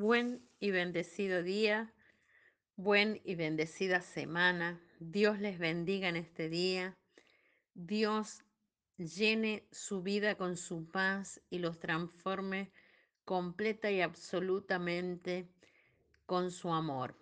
Buen y bendecido día, buen y bendecida semana. Dios les bendiga en este día. Dios llene su vida con su paz y los transforme completa y absolutamente con su amor.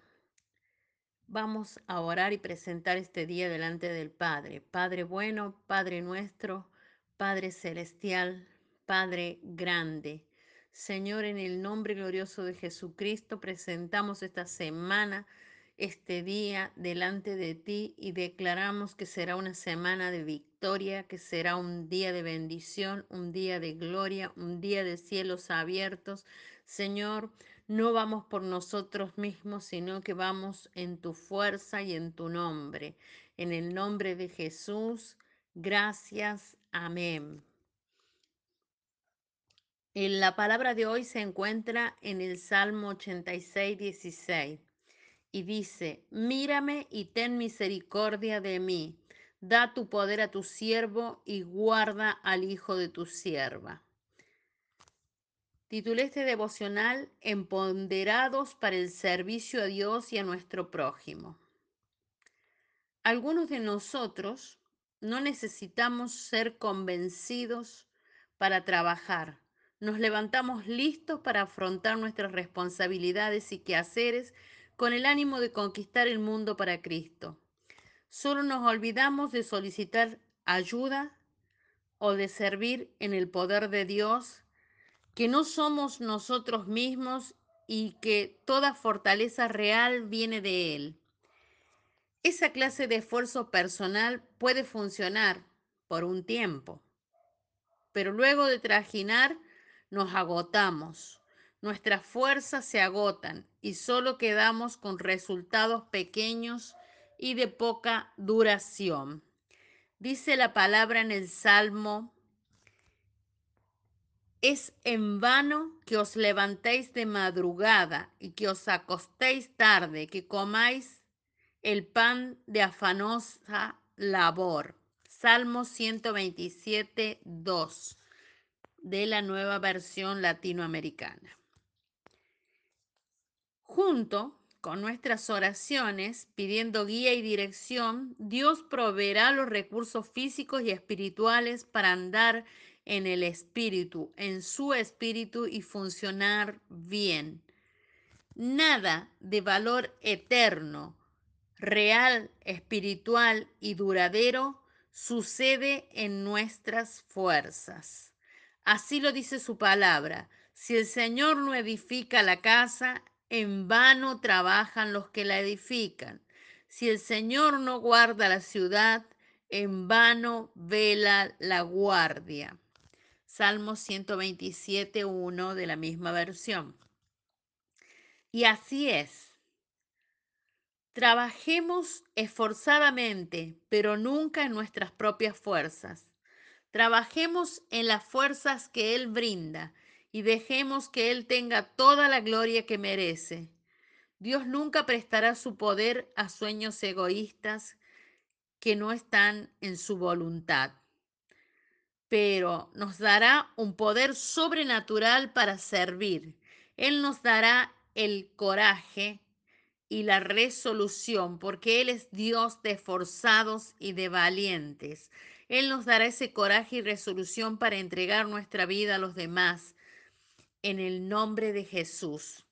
Vamos a orar y presentar este día delante del Padre. Padre bueno, Padre nuestro, Padre celestial, Padre grande. Señor, en el nombre glorioso de Jesucristo, presentamos esta semana, este día delante de ti y declaramos que será una semana de victoria, que será un día de bendición, un día de gloria, un día de cielos abiertos. Señor, no vamos por nosotros mismos, sino que vamos en tu fuerza y en tu nombre. En el nombre de Jesús, gracias. Amén. En la palabra de hoy se encuentra en el Salmo 86, 16 y dice, mírame y ten misericordia de mí, da tu poder a tu siervo y guarda al hijo de tu sierva. Titulé este devocional Empoderados para el servicio a Dios y a nuestro prójimo. Algunos de nosotros no necesitamos ser convencidos para trabajar nos levantamos listos para afrontar nuestras responsabilidades y quehaceres con el ánimo de conquistar el mundo para Cristo. Solo nos olvidamos de solicitar ayuda o de servir en el poder de Dios, que no somos nosotros mismos y que toda fortaleza real viene de Él. Esa clase de esfuerzo personal puede funcionar por un tiempo, pero luego de trajinar nos agotamos, nuestras fuerzas se agotan y solo quedamos con resultados pequeños y de poca duración. Dice la palabra en el Salmo, es en vano que os levantéis de madrugada y que os acostéis tarde, que comáis el pan de afanosa labor. Salmo 127, 2 de la nueva versión latinoamericana. Junto con nuestras oraciones, pidiendo guía y dirección, Dios proveerá los recursos físicos y espirituales para andar en el espíritu, en su espíritu y funcionar bien. Nada de valor eterno, real, espiritual y duradero sucede en nuestras fuerzas. Así lo dice su palabra. Si el Señor no edifica la casa, en vano trabajan los que la edifican. Si el Señor no guarda la ciudad, en vano vela la guardia. Salmo 127, 1 de la misma versión. Y así es. Trabajemos esforzadamente, pero nunca en nuestras propias fuerzas. Trabajemos en las fuerzas que Él brinda y dejemos que Él tenga toda la gloria que merece. Dios nunca prestará su poder a sueños egoístas que no están en su voluntad, pero nos dará un poder sobrenatural para servir. Él nos dará el coraje y la resolución, porque Él es Dios de forzados y de valientes. Él nos dará ese coraje y resolución para entregar nuestra vida a los demás en el nombre de Jesús.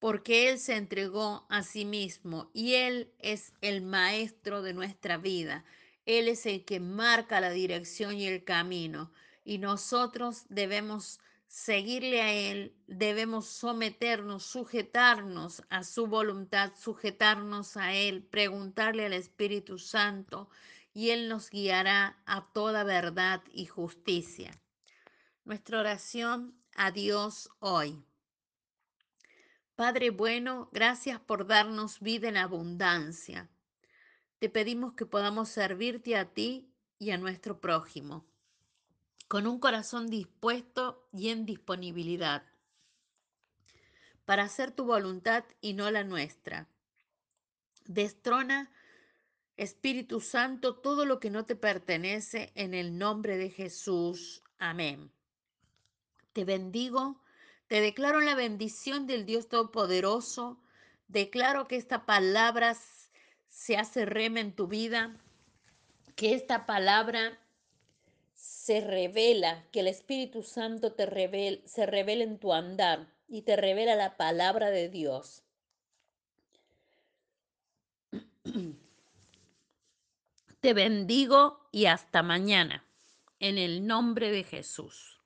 Porque Él se entregó a sí mismo y Él es el maestro de nuestra vida. Él es el que marca la dirección y el camino. Y nosotros debemos seguirle a Él, debemos someternos, sujetarnos a su voluntad, sujetarnos a Él, preguntarle al Espíritu Santo y Él nos guiará a toda verdad y justicia. Nuestra oración a Dios hoy. Padre bueno, gracias por darnos vida en abundancia. Te pedimos que podamos servirte a ti y a nuestro prójimo, con un corazón dispuesto y en disponibilidad, para hacer tu voluntad y no la nuestra. Destrona Espíritu Santo, todo lo que no te pertenece, en el nombre de Jesús. Amén. Te bendigo, Te declaro la bendición del Dios Todopoderoso. Declaro que esta palabra se hace rema en tu vida, que esta palabra se revela, que el Espíritu Santo te se revela en tu andar y te revela la palabra de Dios. Te bendigo y hasta mañana, en el nombre de Jesús.